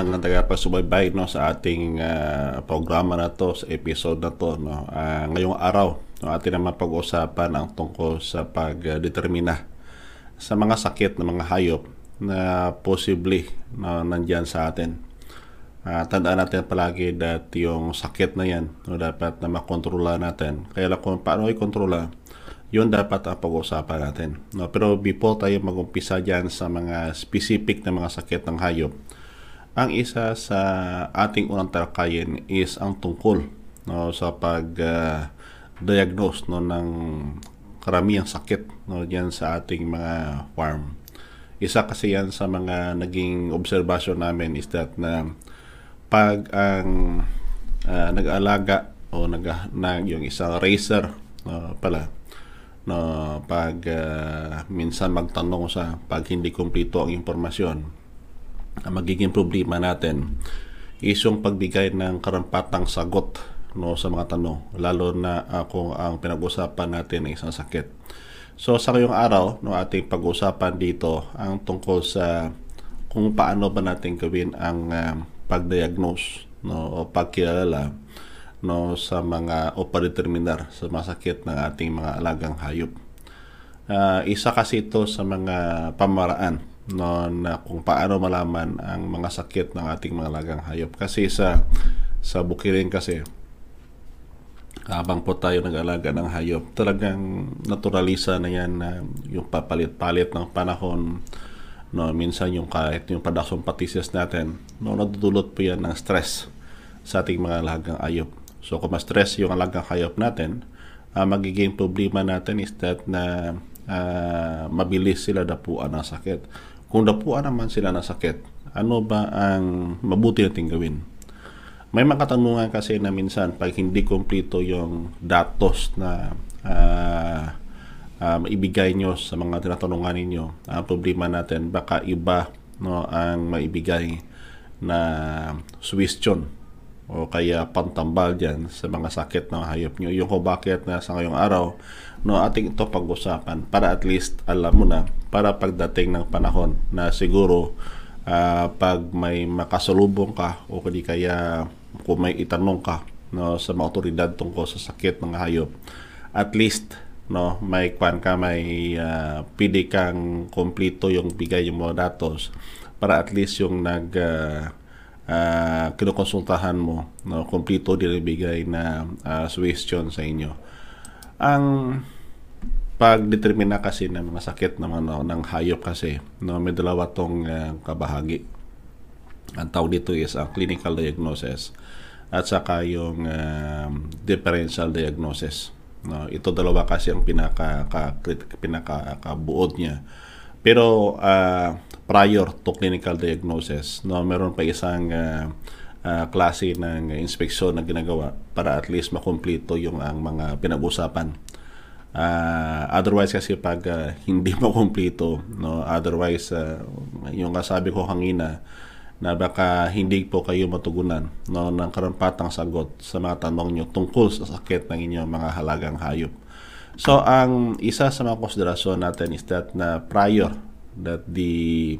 ng tagapagsubaybay no sa ating uh, programa na to sa episode na to no uh, ngayong araw no atin naman pag-usapan ang tungkol sa pagdetermina sa mga sakit ng mga hayop na possibly na nandiyan sa atin. Uh, tandaan natin palagi that yung sakit na yan no, dapat na makontrola natin. Kaya lang kung paano i-kontrola, yun dapat ang pag-uusapan natin. No? Pero before tayo mag-umpisa dyan sa mga specific na mga sakit ng hayop, ang isa sa ating unang talakayin is ang tungkol no, sa pag-diagnose uh, no, ng karamihang sakit no, dyan sa ating mga farm. Isa kasi yan sa mga naging observation namin is that na pag ang uh, nag-alaga o nag, na, yung isang racer no, pala no, pag uh, minsan magtanong sa pag hindi kumpleto ang impormasyon ang magiging problema natin is yung pagbigay ng karampatang sagot no sa mga tanong lalo na uh, kung ang pinag-usapan natin ay isang sakit. So sa ngayong araw no ating pag-usapan dito ang tungkol sa kung paano ba natin gawin ang uh, pag-diagnose no o pagkilala no sa mga o padeterminar sa mga sakit ng ating mga alagang hayop. Uh, isa kasi ito sa mga pamaraan no, na kung paano malaman ang mga sakit ng ating mga lagang hayop. Kasi sa sa bukirin kasi habang po tayo nag-alaga ng hayop, talagang naturalisa na yan na yung papalit-palit ng panahon, no, minsan yung kahit yung production practices natin, no, nadudulot po yan ng stress sa ating mga alagang hayop. So kung ma-stress yung alagang hayop natin, uh, magiging problema natin is that na uh, mabilis sila dapuan ng sakit. Kung dapuan naman sila ng sakit, ano ba ang mabuti natin gawin? May mga katanungan kasi na minsan pag hindi kumpleto yung datos na uh, uh, maibigay nyo sa mga tinatanungan ninyo, ang problema natin baka iba no, ang maibigay na suggestion o kaya pantambal dyan sa mga sakit ng hayop nyo. Yung kung bakit na sa ngayong araw, no, ating ito pag-usapan para at least alam mo na para pagdating ng panahon na siguro uh, pag may makasalubong ka o kadi kaya kung may itanong ka no sa mga otoridad tungkol sa sakit ng hayop at least no may kwan ka may uh, pili kang kompleto yung bigay yung mga datos para at least yung nag uh, uh, kinukonsultahan mo no kompleto din bigay na uh, suggestion sa inyo ang pagdetermina kasi ng mga sakit ng ano, ng hayop kasi no may dalawa tong uh, kabahagi ang tawag dito is ang clinical diagnosis at saka yung uh, differential diagnosis no ito dalawa kasi ang pinaka ka, pinaka kabuod niya pero uh, prior to clinical diagnosis no meron pa isang uh, uh, klase ng inspeksyon na ginagawa para at least makumpleto yung ang mga pinag-usapan Uh, otherwise kasi pag uh, hindi mo kumpleto, no, otherwise uh, yung kasabi ko kanina na baka hindi po kayo matugunan no, ng karampatang sagot sa mga tanong nyo tungkol sa sakit ng inyong mga halagang hayop. So, ang isa sa mga konsiderasyon natin is that na prior that the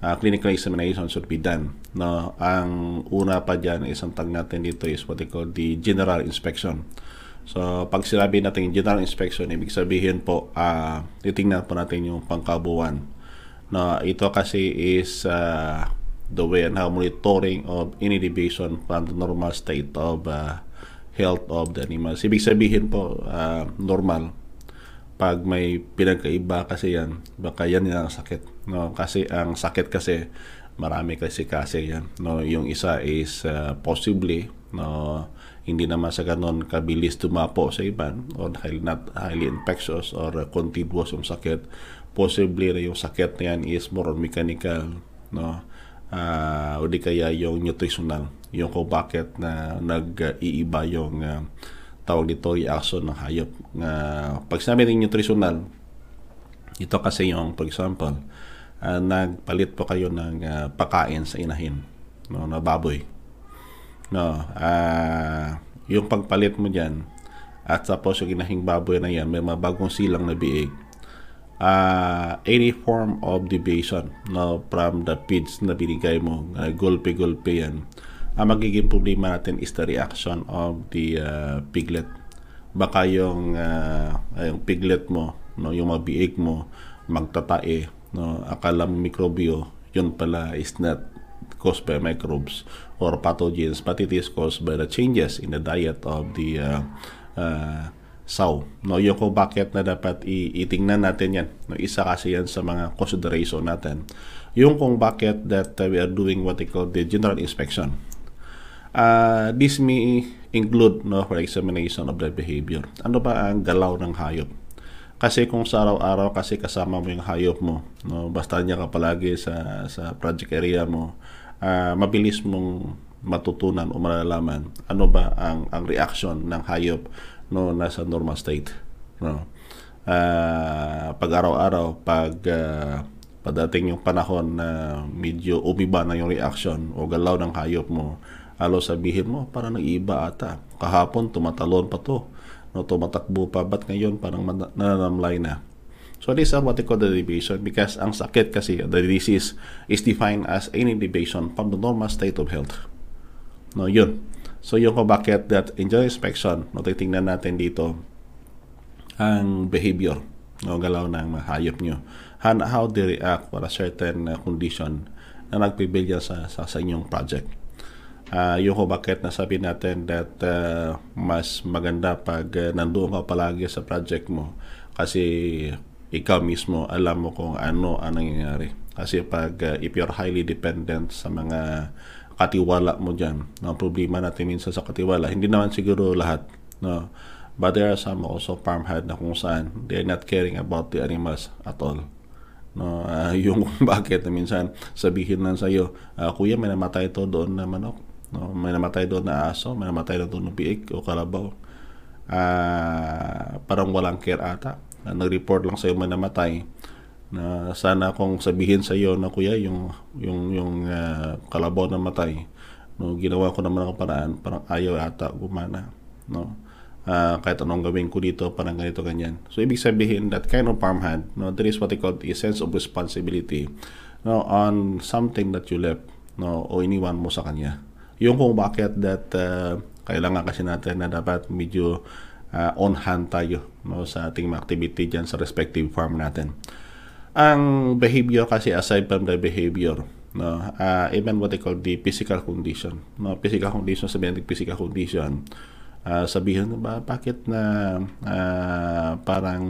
uh, clinical examination should be done. No, ang una pa dyan, isang tag natin dito is what they call the general inspection. So, pag sinabi natin general inspection, ibig sabihin po, uh, titingnan po natin yung pangkabuuan. No, ito kasi is uh, the way and how monitoring of any deviation from the normal state of uh, health of the animals. Ibig sabihin po, uh, normal. Pag may pinagkaiba kasi yan, baka yan yung sakit. No? Kasi ang sakit kasi, marami kasi kasi yan. No? Yung isa is uh, possibly, no, hindi naman sa ganon kabilis tumapo sa iban or highly, not highly infectious or uh, continuous yung sakit possibly yung sakit na yan is more mechanical no uh, o di kaya yung nutritional yung kung bakit na nag-iiba yung uh, tawag dito reaction ng hayop uh, pag sinabi ng nutritional ito kasi yung for example uh, nagpalit po kayo ng uh, pakain sa inahin no, na baboy No, uh, yung pagpalit mo diyan at tapos yung inahing baboy na yan, may mga bagong silang na biig. uh, any form of deviation no, from the feeds na binigay mo, uh, gulpe-gulpe yan, ang magiging problema natin is the reaction of the uh, piglet. Baka yung, uh, yung piglet mo, no, yung mga biig mo, magtatae, no, akala mo mikrobyo, yun pala is not caused by microbes or pathogens, but it is caused by the changes in the diet of the uh, uh, sow. No, yung kung bakit na dapat itingnan natin yan. No, isa kasi yan sa mga consideration natin. Yung kung bakit that uh, we are doing what they call the general inspection. Uh, this may include no, for examination of the behavior. Ano ba ang galaw ng hayop? Kasi kung sa araw-araw kasi kasama mo yung hayop mo, no, basta niya ka palagi sa, sa project area mo, uh, mabilis mong matutunan o malalaman ano ba ang ang reaction ng hayop no nasa normal state no uh, pag araw-araw pag uh, padating yung panahon na medyo umiba na yung reaction o galaw ng hayop mo alo sabihin mo para nag-iba ata. Kahapon tumatalon pa to. No tumatakbo pa. Ba't ngayon parang nananamlay na? So this is what they call the deviation because ang sakit kasi the disease is defined as any deviation from the normal state of health. No yun. So yung kung bakit that enjoy inspection, no, titingnan natin dito ang behavior, no, galaw ng hayop nyo. And how they react for a certain uh, condition na nagpibilya sa, sa, sa inyong project. Uh, yung kung bakit nasabi natin that uh, mas maganda pag uh, nandoon ka palagi sa project mo kasi ikaw mismo alam mo kung ano ang nangyayari. Kasi pag uh, if you're highly dependent sa mga katiwala mo dyan. No, problema natin minsan sa katiwala. Hindi naman siguro lahat. No? But there are some also farmhand na kung saan they're not caring about the animals at all. No, uh, yung bakit minsan sabihin lang sa iyo, uh, kuya may namatay to doon na manok. No, may namatay doon na aso, may namatay na doon ng biik o kalabaw. Uh, parang walang care ata. Uh, nag-report lang sa iyo may namatay na sana kung sabihin sa iyo na kuya yung yung yung uh, kalabaw na matay no ginawa ko naman ang paraan parang ayaw ata gumana no uh, kahit anong gawin ko dito parang ganito ganyan so ibig sabihin that kind of farmhand no there is what they call a sense of responsibility no on something that you left no o iniwan mo sa kanya yung kung bakit that uh, kailangan kasi natin na dapat medyo uh, on hand tayo no sa ating activity diyan sa respective farm natin ang behavior kasi aside from the behavior, no, uh, even what they call the physical condition, no, physical condition, sabihin natin physical condition, uh, sabihin ba bakit na uh, parang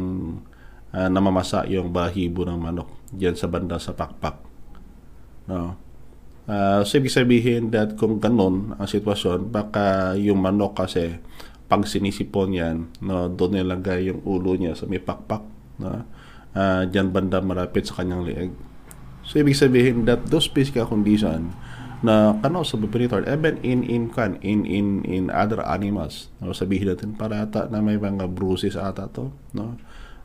uh, namamasa yung bahibo ng manok diyan sa banda sa pakpak. No. Uh, so ibig sabihin that kung ganun ang sitwasyon, baka yung manok kasi pag sinisipon yan, no, doon nilagay yung ulo niya sa may pakpak. No? uh, dyan banda malapit sa kanyang leeg. So, ibig sabihin that those physical condition na kano sa predator even in in kan in in in other animals no sabihin natin para ata na may mga bruises ata to no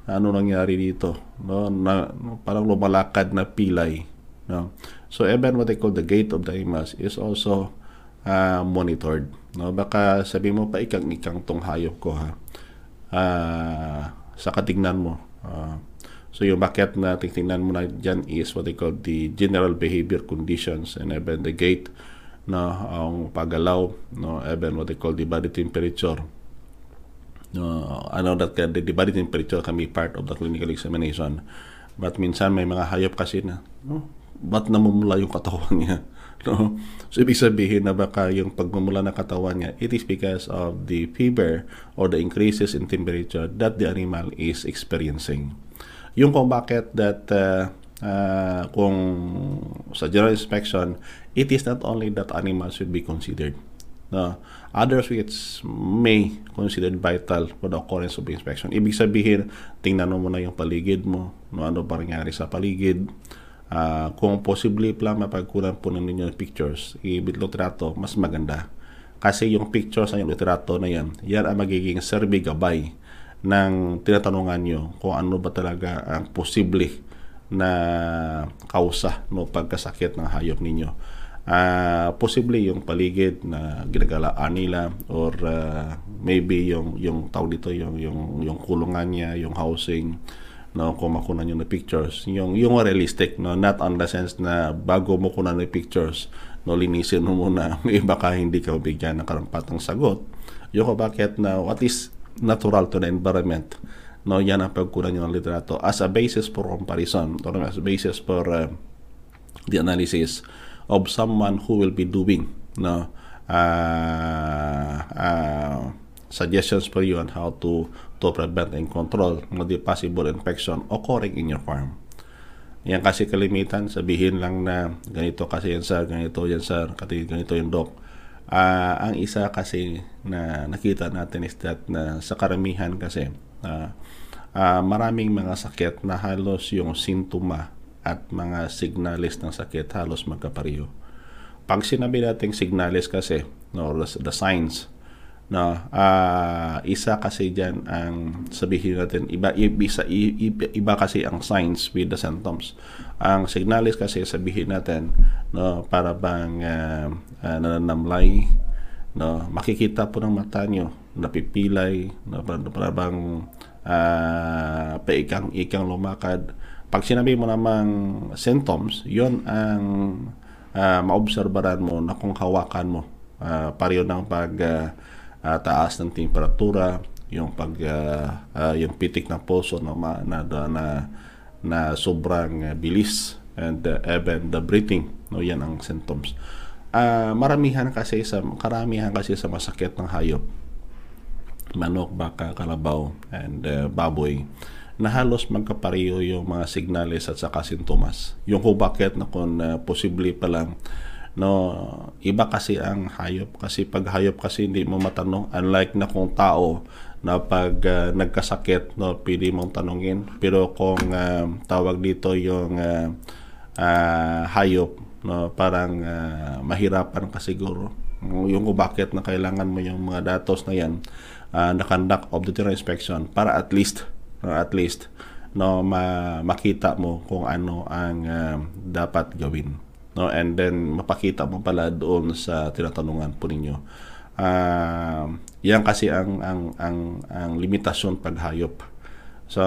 ano nangyari dito no, na, no parang lumalakad na pilay no so even what they call the gait of the animals is also uh, monitored no? Baka sabi mo pa ikang ikang tong hayop ko ha? Uh, sa katignan mo uh, So yung bakit na titingnan mo na dyan is what they call the general behavior conditions and even the gait no? Ang paggalaw no? Even what they call the body temperature. No ano that the, the body temperature can be part of the clinical examination but minsan may mga hayop kasi na no ba't namumula yung katawan niya no so ibig sabihin na baka yung pagmumula ng katawan niya it is because of the fever or the increases in temperature that the animal is experiencing yung kung bakit that uh, uh, kung sa general inspection, it is not only that animals should be considered. No, others which may considered vital for the occurrence of inspection. Ibig sabihin, tingnan mo muna yung paligid mo, no, ano ba nangyari sa paligid. Uh, kung possibly pala mapagkunan po ninyo ng pictures, i-litrato, mas maganda. Kasi yung pictures sa yung litrato na yan, yan ang magiging survey gabay ng tinatanungan nyo kung ano ba talaga ang posible na kausa no pagkasakit ng hayop ninyo. Uh, posible yung paligid na ginagalaan nila or uh, maybe yung yung tao dito yung yung yung kulungan niya, yung housing no kung makunan yung pictures yung yung realistic no not on the sense na bago mo kunan ng pictures no linisin mo muna. Iba ka hindi ka bigyan ng karampatang sagot. Yung bakit na what is natural to the environment? No yan ang pagkunan ng litrato as a basis for comparison or as a basis for uh, the analysis of someone who will be doing no uh, uh, suggestions for you on how to to prevent and control the possible infection occurring in your farm. Yan kasi kalimitan, sabihin lang na ganito kasi yan sir, ganito yan sir, kasi ganito yung doc. Uh, ang isa kasi na nakita natin is that na sa karamihan kasi uh, uh, maraming mga sakit na halos yung sintoma at mga signalis ng sakit halos magkapareho. Pag sinabi natin signalis kasi, no, the signs, no? Uh, isa kasi diyan ang sabihin natin iba iba, iba, kasi ang signs with the symptoms. Ang signalis kasi sabihin natin no para bang uh, uh, nananamlay no? Makikita po ng mata nyo napipilay no, para bang uh, paikang ikang lumakad. Pag sinabi mo namang symptoms yon ang uh, maobserbaran mo na kung hawakan mo uh, pareho ng pag uh, uh, taas ng temperatura, yung pag uh, uh, yung pitik ng puso na na na, na sobrang bilis and uh, even the breathing. No yan ang symptoms. Uh, maramihan kasi sa karamihan kasi sa masakit ng hayop. Manok, baka, kalabaw and uh, baboy na halos magkapareho yung mga signales at saka sintomas. Yung kung bakit na kung uh, posible pa lang no iba kasi ang hayop kasi pag hayop kasi hindi mo matanong unlike na kung tao na pag uh, nagkasakit no pwede mong tanungin. Pero kung uh, tawag dito yung uh, uh, hayop no parang uh, mahirapan ka siguro. Yung kung bakit na kailangan mo yung mga datos na yan uh, na conduct of the inspection para at least uh, at least no ma makita mo kung ano ang uh, dapat gawin no? And then mapakita mo pala doon sa tinatanungan po ninyo. Uh, yan kasi ang ang ang ang limitasyon paghayop. So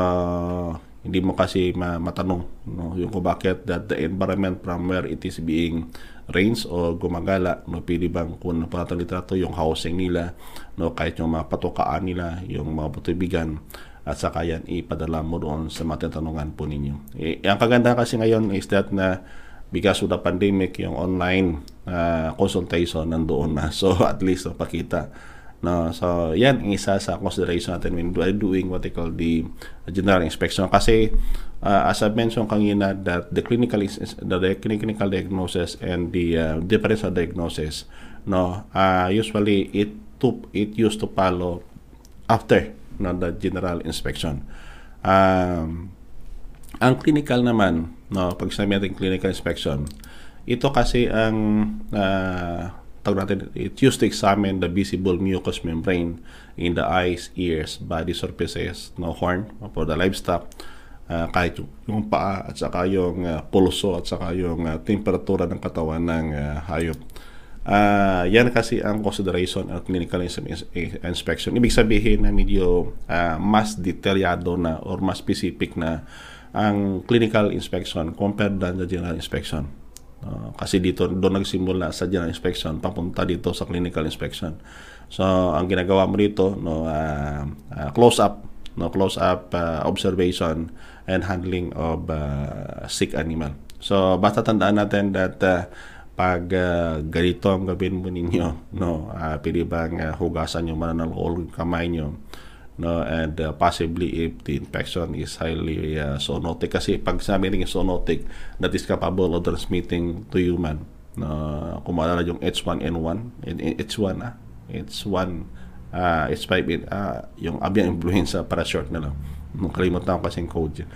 hindi mo kasi ma- matanong no? Yung kung bakit that the environment from where it is being rains o gumagala no? Pili bang kung napatalitrato yung housing nila no? Kahit yung mga patukaan nila yung mga butubigan at saka yan ipadala mo doon sa mga po ninyo. Eh, ang kaganda kasi ngayon is that na because of the pandemic, yung online uh, consultation nandoon na. So, at least, pakita. No, so yan ang isa sa consideration natin when doing what they call the general inspection kasi uh, as I mentioned kanina that the clinical the, clinical diagnosis and the uh, differential diagnosis no uh, usually it to it used to follow after no, the general inspection um, ang clinical naman, no, pag sinabi natin clinical inspection, ito kasi ang uh, tawag natin, it used to examine the visible mucous membrane in the eyes, ears, body surfaces, no horn for the livestock, uh, kahit yung, paa at saka yung uh, pulso at saka yung uh, temperatura ng katawan ng uh, hayop. Uh, yan kasi ang consideration ng clinical inspection. Ibig sabihin na medyo uh, mas detalyado na or mas specific na ang clinical inspection compared than the general inspection. Uh, kasi dito doon nagsimula sa general inspection papunta dito sa clinical inspection. So ang ginagawa mo dito no uh, uh, close up no close up uh, observation and handling of uh, sick animal. So basta tandaan natin that uh, pag uh, ganito ang gawin mo ninyo no uh, pili bang uh, hugasan yung mananalol kamay nyo no and uh, possibly if the infection is highly uh, zoonotic. Kasi pag sabi rin zoonotic that is capable of transmitting to human. No kung maalala yung H1N1 H1 ah H1 uh, H5 uh, yung avian influenza para short na lang. Kalimutan ko kasi yung code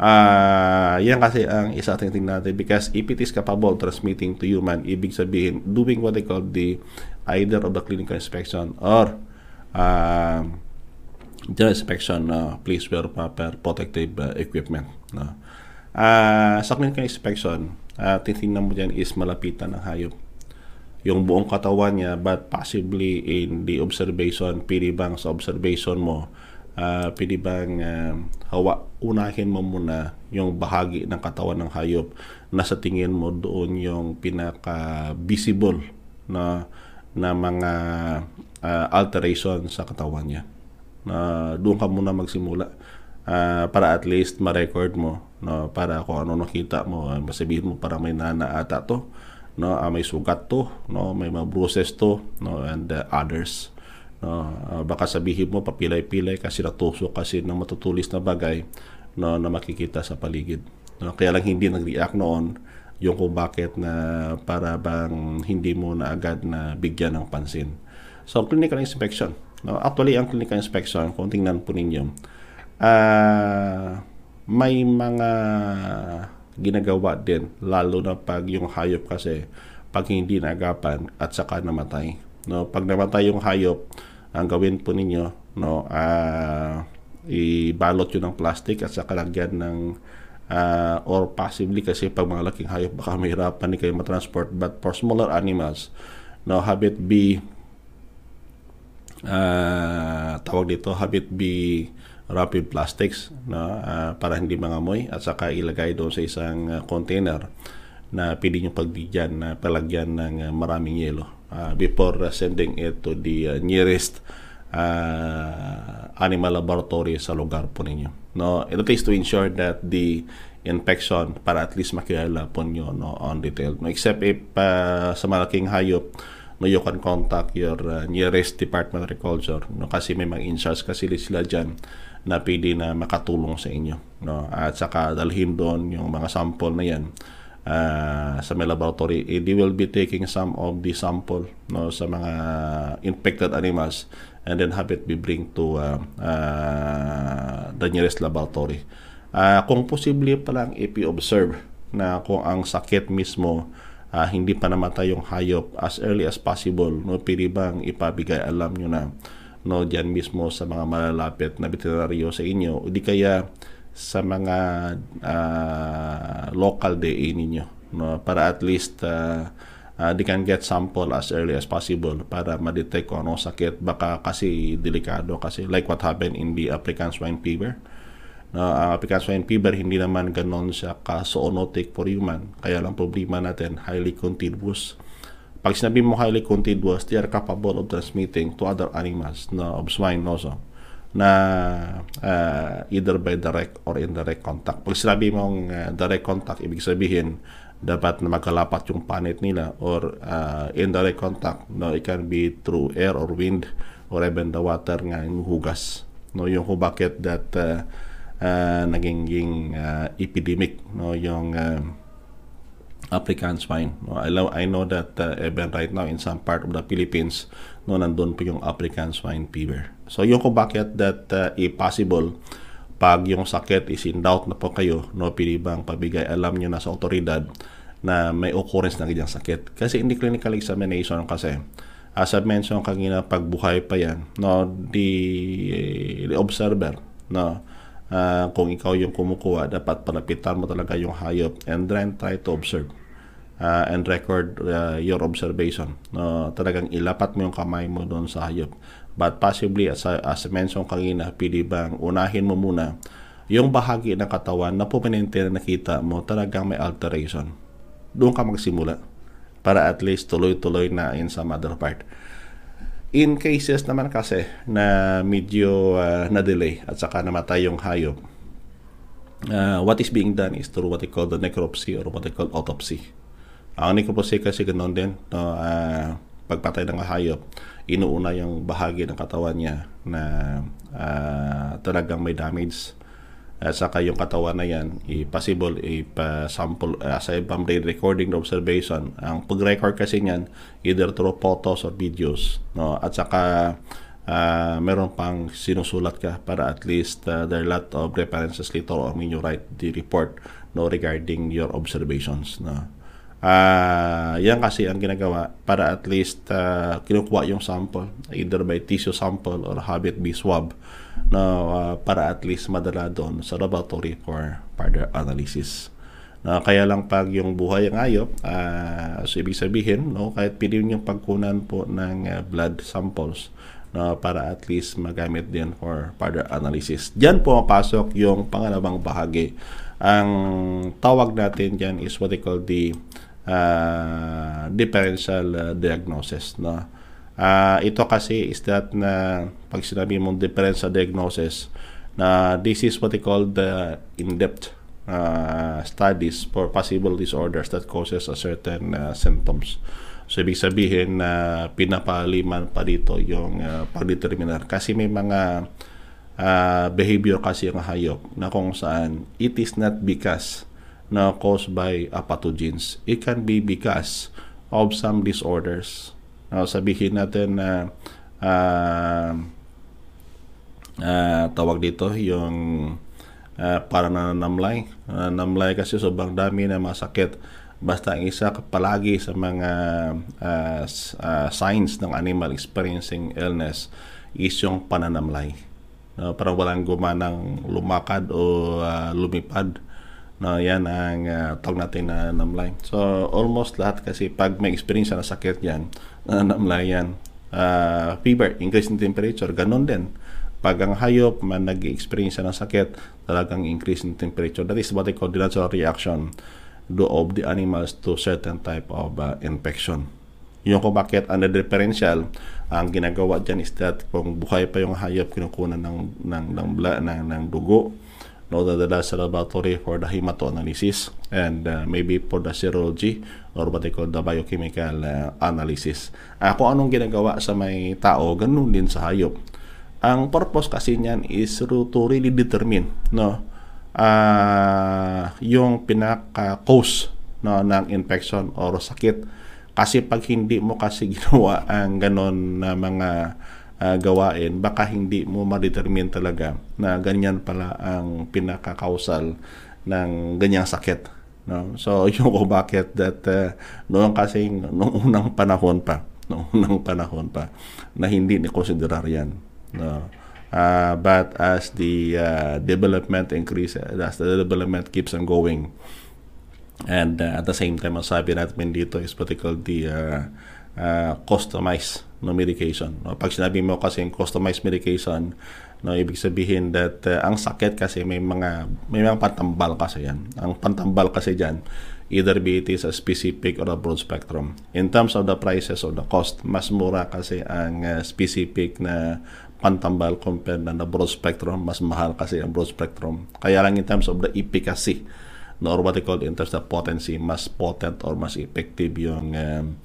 Uh, yan kasi ang isa ating tingnan natin because if it is capable transmitting to human, ibig sabihin, doing what they call the either of the clinical inspection or uh, inspection, uh, please wear proper protective uh, equipment. No? Uh, sa clinical inspection, uh, titingnan mo dyan is malapitan ng hayop. Yung buong katawan niya, but possibly in the observation, pili bang sa observation mo uh, pwede bang uh, hawa, unahin mo muna yung bahagi ng katawan ng hayop na sa tingin mo doon yung pinaka-visible na na mga uh, alteration sa katawan niya. Na doon ka muna magsimula. Uh, para at least ma-record mo no para kung ano nakita mo uh, masabihin mo para may nana ata to no uh, may sugat to no may mga bruises to no and uh, others no uh, baka sabihin mo papilay-pilay kasi natusok kasi ng matutulis na bagay no na makikita sa paligid no. Kaya lang hindi nag-react noon yung kung bakit na para bang hindi mo na agad na bigyan ng pansin. So clinical inspection no actually ang clinical inspection kung tingnan po ninyo uh, may mga ginagawa din lalo na pag yung hayop kasi pag hindi naagapan at saka namatay. No pag namatay yung hayop ang gawin po ninyo no uh, ibalot yun ng plastic at saka lagyan ng uh, or possibly kasi pag mga laking hayop baka mahirapan ni kayo matransport but for smaller animals no have it be uh, tawag dito have it be wrapping plastics no, uh, para hindi mangamoy at saka ilagay doon sa isang uh, container na pwede nyo pagbigyan na palagyan ng uh, maraming yelo uh, before uh, sending it to the uh, nearest uh, animal laboratory sa lugar po ninyo. No, at least to ensure that the infection para at least makilala po nyo no, on detail. No, except if uh, sa malaking hayop, no, you can contact your uh, nearest Department of Agriculture no, kasi may mga in kasi sila dyan na pwede na makatulong sa inyo. No? At saka dalhin doon yung mga sample na yan uh, sa may laboratory. Eh, they will be taking some of the sample no, sa mga infected animals and then have it be bring to uh, uh, the nearest laboratory. Uh, kung posible pa lang ipi-observe na kung ang sakit mismo uh, hindi pa namatay yung hayop as early as possible, no, pwede bang ipabigay alam nyo na no diyan mismo sa mga malalapit na veterinaryo sa inyo? O di kaya sa mga uh, local DA ninyo? No para at least uh, uh, they can get sample as early as possible para ma-detect kung anong sakit. Baka kasi delikado kasi like what happened in the African swine fever no ang African swine fever hindi naman ganon siya ka-zoonotic for human. Kaya lang problema natin highly contagious pag sinabi mo highly contiguous, they are capable of transmitting to other animals na of swine also na uh, either by direct or indirect contact. Pag sinabi mong uh, direct contact, ibig sabihin dapat na magkalapat yung panit nila or uh, indirect contact no it can be through air or wind or even the water nga yung hugas. No yung kung bakit that uh, uh, naging uh, epidemic no yung uh, African swine. No, I, know, I know that uh, even right now in some part of the Philippines, no, nandun po yung African swine fever. So yung kung bakit that uh, possible pag yung sakit is in doubt na po kayo, no, pili bang pabigay alam nyo na sa otoridad na may occurrence na ganyang sakit. Kasi in the clinical examination kasi, as I mentioned kanina, pagbuhay pa yan, no, the, the observer, no, uh, kung ikaw yung kumukuha, dapat palapitan mo talaga yung hayop and then try to observe uh, and record uh, your observation. No, talagang ilapat mo yung kamay mo doon sa hayop. But possibly, as, as mentioned kanina, pili bang unahin mo muna yung bahagi ng katawan na puminente na nakita mo talagang may alteration. Doon ka magsimula para at least tuloy-tuloy na in some other part. In cases naman kasi na medyo uh, na-delay at saka namatay yung hayop, uh, what is being done is through what they call the necropsy or what they call autopsy. Ang necropsy kasi ganoon din, no, uh, pagpatay ng hayop, inuuna yung bahagi ng katawan niya na uh, talagang may damage. At saka yung katawan na yan, i-possible, i-sample, uh, sa ibang recording observation. Ang pag-record kasi niyan, either through photos or videos. No? At saka, uh, meron pang sinusulat ka para at least uh, there are a lot of references later on when you write the report no, regarding your observations. No? Uh, yan kasi ang ginagawa para at least uh, kinukuha yung sample either by tissue sample or habit be swab no, uh, para at least madala doon sa laboratory for further analysis. No, kaya lang pag yung buhay ang ayop, uh, so ibig sabihin, no, kahit pili yung pagkunan po ng uh, blood samples, no, para at least magamit din for further analysis. Diyan po mapasok yung pangalawang bahagi. Ang tawag natin diyan is what they call the uh, differential uh, diagnosis. No? Uh, ito kasi is that na pag sinabi mong differential diagnosis, na this is what they call the in-depth uh, studies for possible disorders that causes a certain uh, symptoms. So, ibig sabihin na uh, pinapaliman pa dito yung uh, pagdeterminar. Kasi may mga uh, behavior kasi yung hayop na kung saan it is not because na caused by uh, pathogens. It can be because of some disorders. Now, sabihin natin na uh, uh, tawag dito yung uh, para nananamlay. Uh, namlay kasi sobrang dami na masakit Basta ang isa palagi sa mga uh, uh, signs ng animal experiencing illness is yung pananamlay. No, parang walang gumanang lumakad o uh, lumipad. No, yan ang uh, tawag natin na namlay. So, almost lahat kasi pag may experience na sakit yan, na namlay yan. Uh, fever, increase in temperature, ganun din. Pag ang hayop man nag-experience ng sakit, talagang increase in temperature. That is what they call the natural reaction do of the animals to certain type of uh, infection. Yung kung bakit under differential, ang ginagawa dyan is that kung buhay pa yung hayop, kinukunan ng, ng, ng, ng, ng, ng dugo, no, dadala sa laboratory for the hematoanalysis and uh, maybe for the serology or what they call the biochemical uh, analysis. Uh, kung anong ginagawa sa may tao, ganun din sa hayop. Ang purpose kasi niyan is to, really determine no, uh, yung pinaka-cause no, ng infection or sakit. Kasi pag hindi mo kasi ginawa ang ganon na mga uh, gawain, baka hindi mo ma-determine talaga na ganyan pala ang pinaka-causal ng ganyang sakit. No? So, yung ko bakit that uh, noong kasi noong unang panahon pa, noong unang panahon pa, na hindi ni konsiderar yan. No? Uh, but as the uh, development increases, as the development keeps on going, and uh, at the same time, ang sabi natin dito is particularly the uh, uh, customized no, medication. No? Pag sinabi mo kasi customized medication, no, ibig sabihin that uh, ang sakit kasi may mga may mga pantambal kasi yan. Ang pantambal kasi diyan either be it is a specific or a broad spectrum. In terms of the prices or the cost, mas mura kasi ang uh, specific na pantambal compared na, na broad spectrum, mas mahal kasi ang broad spectrum. Kaya lang in terms of the efficacy, no, or what they call in terms of potency, mas potent or mas effective yung um,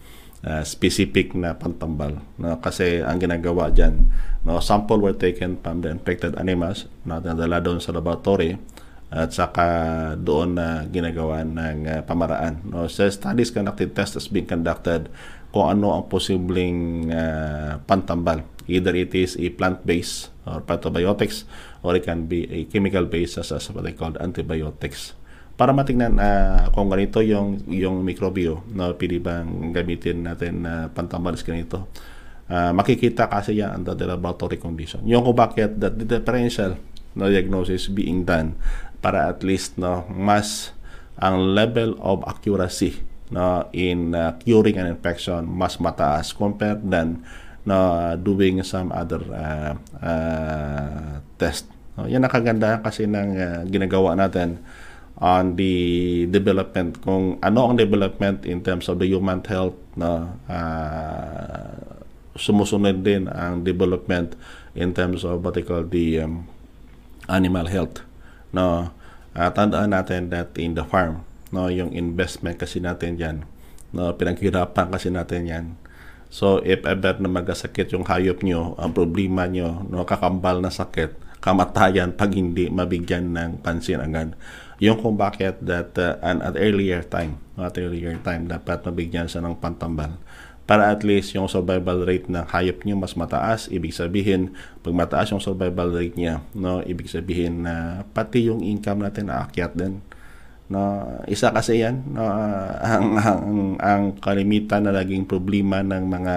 uh, specific na pantambal. No? Kasi ang ginagawa dyan, no, sample were taken from the infected animals, na nadala doon sa laboratory, at saka doon na ginagawa ng uh, pamaraan. No? So, studies conducted, tests has been conducted kung ano ang posibleng uh, pantambal Either it is a plant-based or phytobiotics or it can be a chemical-based as, as what they call antibiotics. Para matingnan uh, kung ganito yung yung mikrobio, no, pwede bang gamitin natin na uh, pantambalis ganito. Uh, makikita kasi yan under the laboratory condition. Yung kung bakit that the differential no, diagnosis being done para at least no mas ang level of accuracy no in uh, curing an infection mas mataas compared than na doing some other uh, uh, test. No, yan ang kagandahan kasi ng uh, ginagawa natin on the development kung ano ang development in terms of the human health no uh, sumusunod din ang development in terms of what they call the um, animal health no uh, tandaan natin that in the farm no yung investment kasi natin diyan no pinaghirapan kasi natin yan So, if ever na magasakit yung hayop nyo, ang problema nyo, no, kakambal na sakit, kamatayan pag hindi mabigyan ng pansin agad. Yung kung bakit that uh, an, at earlier time, at earlier time, dapat mabigyan siya ng pantambal para at least yung survival rate ng hayop nyo mas mataas. Ibig sabihin, pag mataas yung survival rate niya, no, ibig sabihin na pati yung income natin aakyat din no isa kasi yan no ang, ang ang kalimitan na naging problema ng mga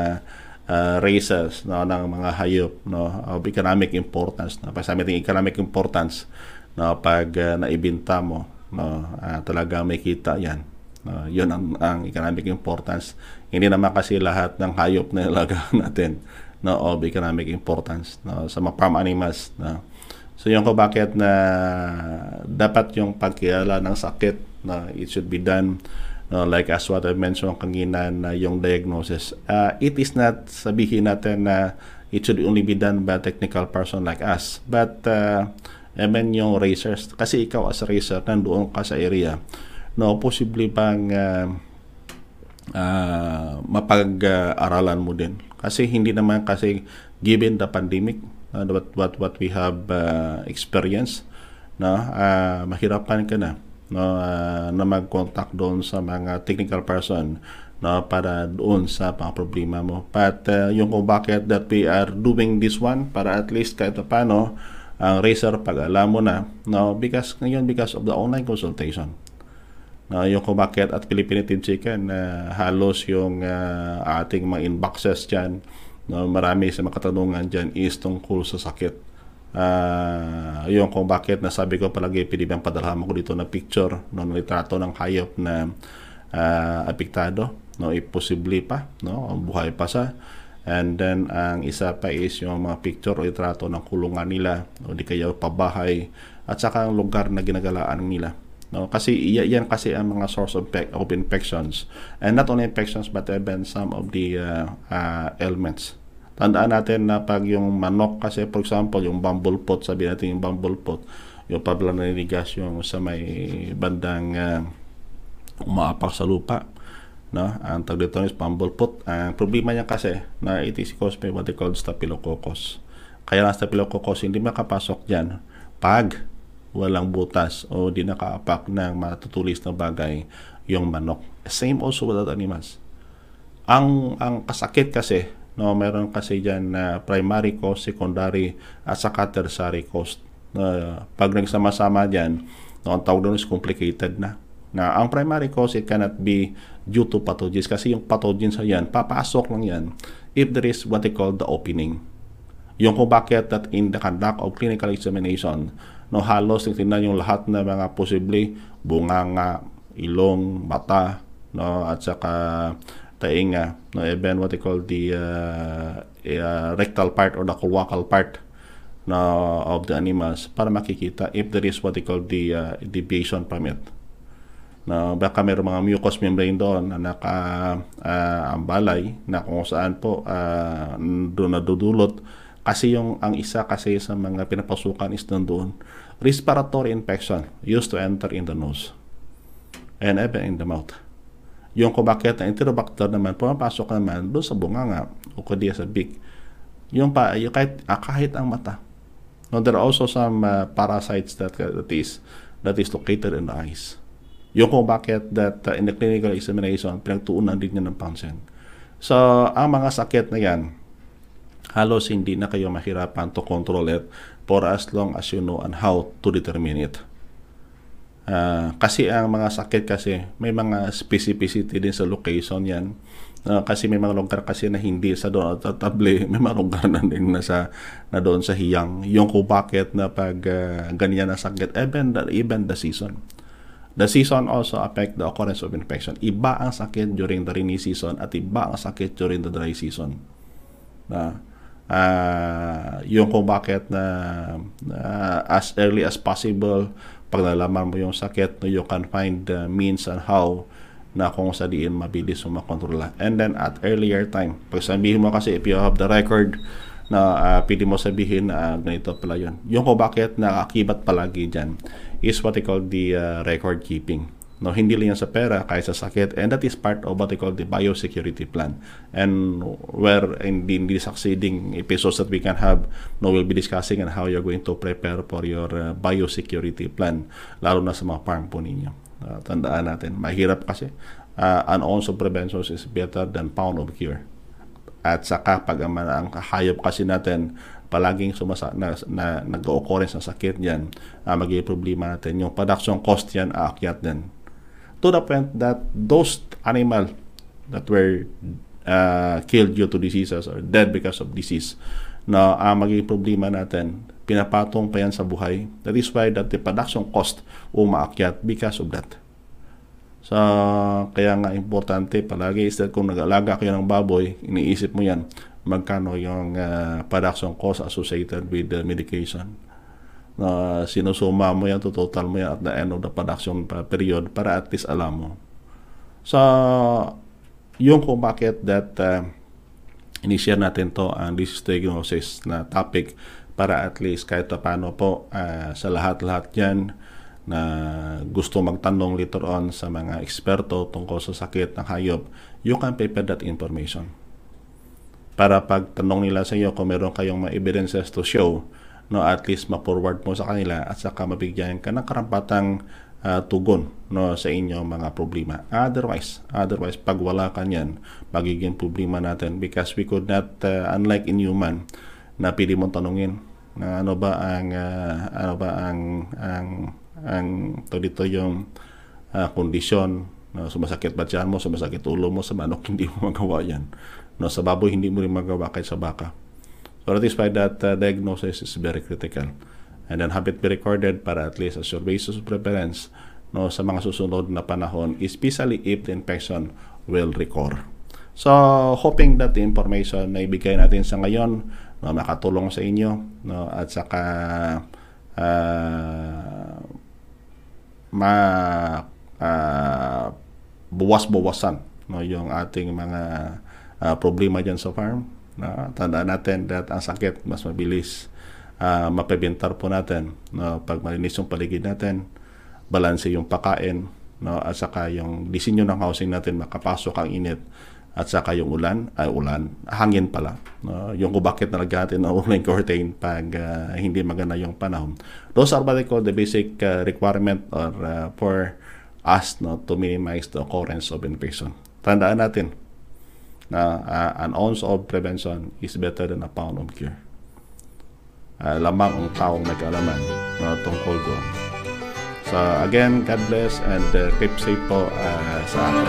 uh, races no ng mga hayop no of economic importance no pag sabi economic importance no pag uh, naibenta mo no uh, talaga may kita yan no yun ang, ang economic importance hindi naman kasi lahat ng hayop na ilaga natin no, of economic importance no, sa mga farm animals. No. So yung ko bakit na dapat yung pagkilala ng sakit na it should be done no, like as what I mentioned kanina na yung diagnosis. Uh, it is not sabihin natin na it should only be done by a technical person like us. But uh, even yung racers, kasi ikaw as racer, nandoon ka sa area, no, possibly bang uh, uh, mapag-aralan mo din. Kasi hindi naman kasi given the pandemic, uh, what, what, what we have uh, experienced, no, uh, mahirapan ka na no, uh, na mag-contact doon sa mga technical person no, para doon sa mga problema mo. But uh, yung kung bakit that we are doing this one para at least kahit paano ang racer pag alam mo na no because ngayon because of the online consultation. No yung kung bakit at Philippine Team Chicken uh, halos yung uh, ating mga inboxes diyan no marami sa mga katanungan diyan is tungkol sa sakit. Uh, yung kung bakit nasabi ko palagi pwede bang padalhan ko dito na picture no ng litrato ng hayop na uh, apektado no imposible pa no buhay pa sa And then, ang isa pa is yung mga picture o itrato ng kulungan nila o di kaya pabahay at saka ang lugar na ginagalaan nila. No, kasi yan kasi ang mga source of, of infections. And not only infections but even some of the uh, uh, ailments. Tandaan natin na pag yung manok kasi for example yung bumble pot, sabi natin yung bumble pot, yung pabla naninigas yung sa may bandang uh, umaapak sa lupa no? Ang tawag dito is bumblepot ang problema niya kasi na it is caused by what they call staphylococcus. Kaya ang staphylococcus hindi makapasok diyan pag walang butas o di nakaapak ng matutulis na bagay yung manok. Same also with other animals. Ang ang kasakit kasi no meron kasi diyan na uh, primary cause secondary at saka tertiary cause uh, pag nagsama-sama diyan no ang tawag doon is complicated na na ang primary cause it cannot be due to pathogens kasi yung pathogens sa yan, papasok lang yan if there is what they call the opening. Yung kung bakit that in the conduct of clinical examination, no halos tingnan yung lahat ng mga posible bunganga, ilong, mata, no at saka tainga, no even what they call the uh, uh, rectal part or the cloacal part no, of the animals para makikita if there is what they call the uh, deviation from it na baka mayroong mga mucous membrane doon na naka uh, ambalay na kung saan po uh, doon nadudulot. Kasi yung ang isa kasi sa mga pinapasukan is doon respiratory infection used to enter in the nose and even in the mouth. Yung kung bakit na enterobacter naman pumapasok naman doon sa bunganga o kundi sa big yung pa yung kahit, ah, kahit ang mata. No, there are also some uh, parasites that, that is that is located in the eyes yung kung bakit that uh, in the clinical examination, pinagtuunan din niya ng pansin. So, ang mga sakit na yan, halos hindi na kayo mahirapan to control it for as long as you know and how to determine it. Uh, kasi ang mga sakit kasi may mga specificity din sa location yan. Uh, kasi may mga lugar kasi na hindi sa doon at table, may mga lugar na din na, sa, na doon sa hiyang. Yung kung bakit na pag uh, ganyan na sakit, even the, even the season. The season also affect the occurrence of infection. Iba ang sakit during the rainy season at iba ang sakit during the dry season. Na uh, yung kung bakit na uh, as early as possible pag nalaman mo yung sakit, no, you can find the means and how na kung sa diin mabilis mo makontrola. And then at earlier time, pag sabihin mo kasi if you have the record na uh, pwede mo sabihin na uh, ganito pala yun. Yung kung bakit nakakibat palagi dyan is what they call the uh, record keeping. No, hindi lang yan sa pera, kaya sa sakit. And that is part of what they call the biosecurity plan. And where in the, in the succeeding episodes that we can have, no, we'll be discussing on how you're going to prepare for your uh, biosecurity plan, lalo na sa mga farm po ninyo. Uh, tandaan natin, mahirap kasi. Uh, an ounce of prevention is better than pound of cure. At saka pag ang, ang hayop kasi natin palaging sumasa na, na nag-occurrence ng sakit diyan, uh, magiging problema natin. Yung production cost yan aakyat din. To the point that those animal that were uh, killed due to diseases or dead because of disease na uh, magiging problema natin, pinapatong pa yan sa buhay. That is why that the production cost umaakyat because of that. So, kaya nga importante palagi is that kung nag-alaga kayo ng baboy, iniisip mo yan, magkano yung uh, production cost associated with the medication. Na uh, sinusuma mo yan, to total mo yan at the end of the production period para at least alam mo. So, yung kung bakit that uh, inishare natin to ang disease diagnosis na topic para at least kahit paano po uh, sa lahat-lahat yan na gusto magtanong later on sa mga eksperto tungkol sa sakit ng hayop, you can prepare that information. Para pag tanong nila sa iyo kung meron kayong mga evidences to show, no, at least ma-forward mo sa kanila at saka mabigyan ka ng karampatang uh, tugon no sa inyong mga problema. Otherwise, otherwise pag wala ka niyan, magiging problema natin because we could not uh, unlike in human na pili mong tanungin na ano ba ang uh, ano ba ang ang ang to dito yung uh, kondisyon no, sumasakit ba tiyan mo, sumasakit ulo mo, sa manok hindi mo magawa yan. No, sa baboy hindi mo rin magawa kahit sa baka. So that is why that uh, diagnosis is very critical. And then have it be recorded para at least as your basis of preference no, sa mga susunod na panahon, especially if the infection will recur. So, hoping that the information na ibigay natin sa ngayon no, makatulong sa inyo no, at saka uh, ma uh, buwas-bawasan no yung ating mga uh, problema diyan sa farm na tandaan natin that ang sakit mas mabilis uh, mapebentar po natin no pag malinis yung paligid natin balanse yung pakain no at saka yung disenyo ng housing natin makapasok ang init at saka yung ulan, ay ulan, hangin pala. No? Yung kung bakit nalagyan natin ng ulan curtain pag uh, hindi maganda yung panahon. Those are what I call the basic uh, requirement or uh, for us no, to minimize the occurrence of infection. Tandaan natin na uh, an ounce of prevention is better than a pound of cure. Uh, lamang ang taong nag-alaman no, tungkol doon. So again, God bless and uh, keep safe po uh, sa atin.